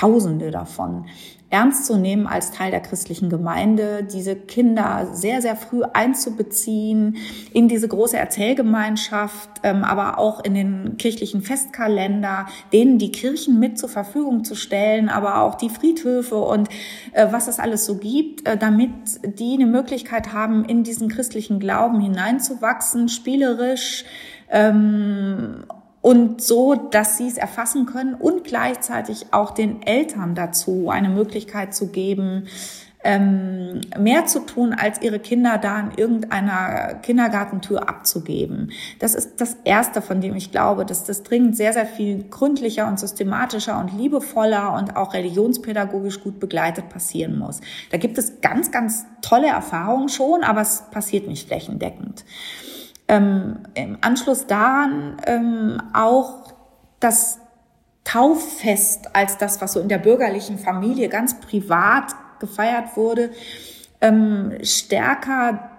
Tausende davon ernst zu nehmen als Teil der christlichen Gemeinde, diese Kinder sehr, sehr früh einzubeziehen in diese große Erzählgemeinschaft, ähm, aber auch in den kirchlichen Festkalender, denen die Kirchen mit zur Verfügung zu stellen, aber auch die Friedhöfe und äh, was es alles so gibt, äh, damit die eine Möglichkeit haben, in diesen christlichen Glauben hineinzuwachsen, spielerisch, ähm, und so, dass sie es erfassen können und gleichzeitig auch den Eltern dazu eine Möglichkeit zu geben, ähm, mehr zu tun, als ihre Kinder da in irgendeiner Kindergartentür abzugeben. Das ist das Erste, von dem ich glaube, dass das dringend sehr, sehr viel gründlicher und systematischer und liebevoller und auch religionspädagogisch gut begleitet passieren muss. Da gibt es ganz, ganz tolle Erfahrungen schon, aber es passiert nicht flächendeckend ähm, im Anschluss daran ähm, auch das Tauffest als das, was so in der bürgerlichen Familie ganz privat gefeiert wurde, ähm, stärker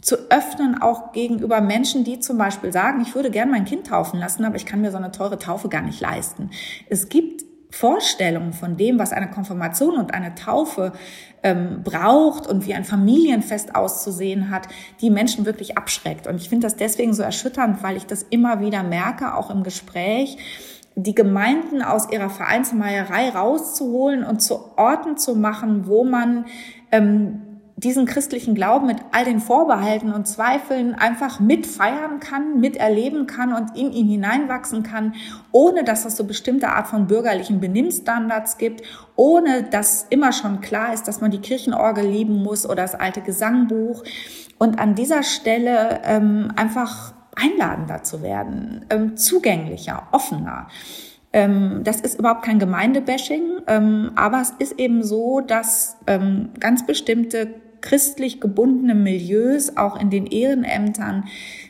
zu öffnen, auch gegenüber Menschen, die zum Beispiel sagen, ich würde gern mein Kind taufen lassen, aber ich kann mir so eine teure Taufe gar nicht leisten. Es gibt Vorstellungen von dem, was eine Konfirmation und eine Taufe ähm, braucht und wie ein Familienfest auszusehen hat, die Menschen wirklich abschreckt. Und ich finde das deswegen so erschütternd, weil ich das immer wieder merke, auch im Gespräch, die Gemeinden aus ihrer Vereinsmeierei rauszuholen und zu Orten zu machen, wo man ähm, diesen christlichen Glauben mit all den Vorbehalten und Zweifeln einfach mitfeiern kann, miterleben kann und in ihn hineinwachsen kann, ohne dass es so bestimmte Art von bürgerlichen Benimmstandards gibt, ohne dass immer schon klar ist, dass man die Kirchenorgel lieben muss oder das alte Gesangbuch. Und an dieser Stelle ähm, einfach einladender zu werden, ähm, zugänglicher, offener. Ähm, das ist überhaupt kein Gemeindebashing, ähm, aber es ist eben so, dass ähm, ganz bestimmte christlich gebundene Milieus auch in den Ehrenämtern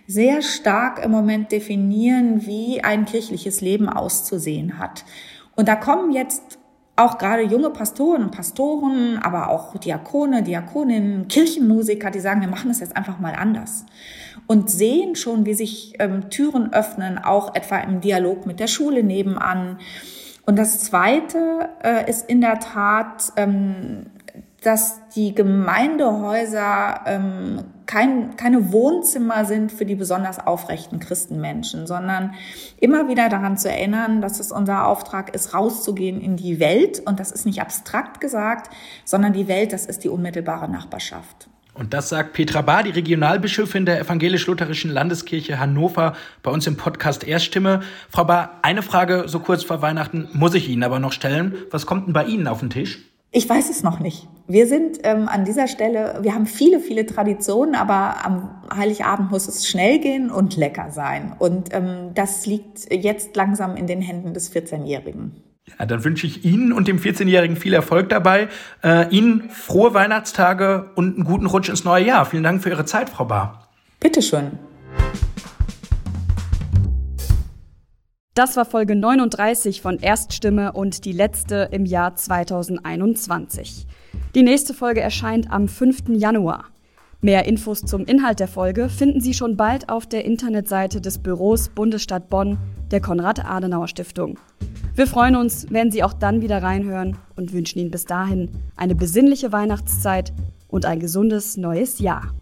sehr stark im Moment definieren, wie ein kirchliches Leben auszusehen hat. Und da kommen jetzt auch gerade junge Pastoren und Pastoren, aber auch Diakone, Diakoninnen, Kirchenmusiker, die sagen, wir machen es jetzt einfach mal anders. Und sehen schon, wie sich ähm, Türen öffnen, auch etwa im Dialog mit der Schule nebenan. Und das Zweite äh, ist in der Tat ähm, dass die Gemeindehäuser ähm, kein, keine Wohnzimmer sind für die besonders aufrechten Christenmenschen, sondern immer wieder daran zu erinnern, dass es unser Auftrag ist, rauszugehen in die Welt. Und das ist nicht abstrakt gesagt, sondern die Welt, das ist die unmittelbare Nachbarschaft. Und das sagt Petra Bahr, die Regionalbischöfin der Evangelisch-Lutherischen Landeskirche Hannover, bei uns im Podcast Erststimme. Frau Bahr, eine Frage so kurz vor Weihnachten muss ich Ihnen aber noch stellen. Was kommt denn bei Ihnen auf den Tisch? Ich weiß es noch nicht. Wir sind ähm, an dieser Stelle, wir haben viele, viele Traditionen, aber am Heiligabend muss es schnell gehen und lecker sein. Und ähm, das liegt jetzt langsam in den Händen des 14-Jährigen. Ja, dann wünsche ich Ihnen und dem 14-Jährigen viel Erfolg dabei. Äh, Ihnen frohe Weihnachtstage und einen guten Rutsch ins neue Jahr. Vielen Dank für Ihre Zeit, Frau Bahr. Bitteschön. Das war Folge 39 von Erststimme und die letzte im Jahr 2021. Die nächste Folge erscheint am 5. Januar. Mehr Infos zum Inhalt der Folge finden Sie schon bald auf der Internetseite des Büros Bundesstadt Bonn der Konrad-Adenauer-Stiftung. Wir freuen uns, wenn Sie auch dann wieder reinhören und wünschen Ihnen bis dahin eine besinnliche Weihnachtszeit und ein gesundes neues Jahr.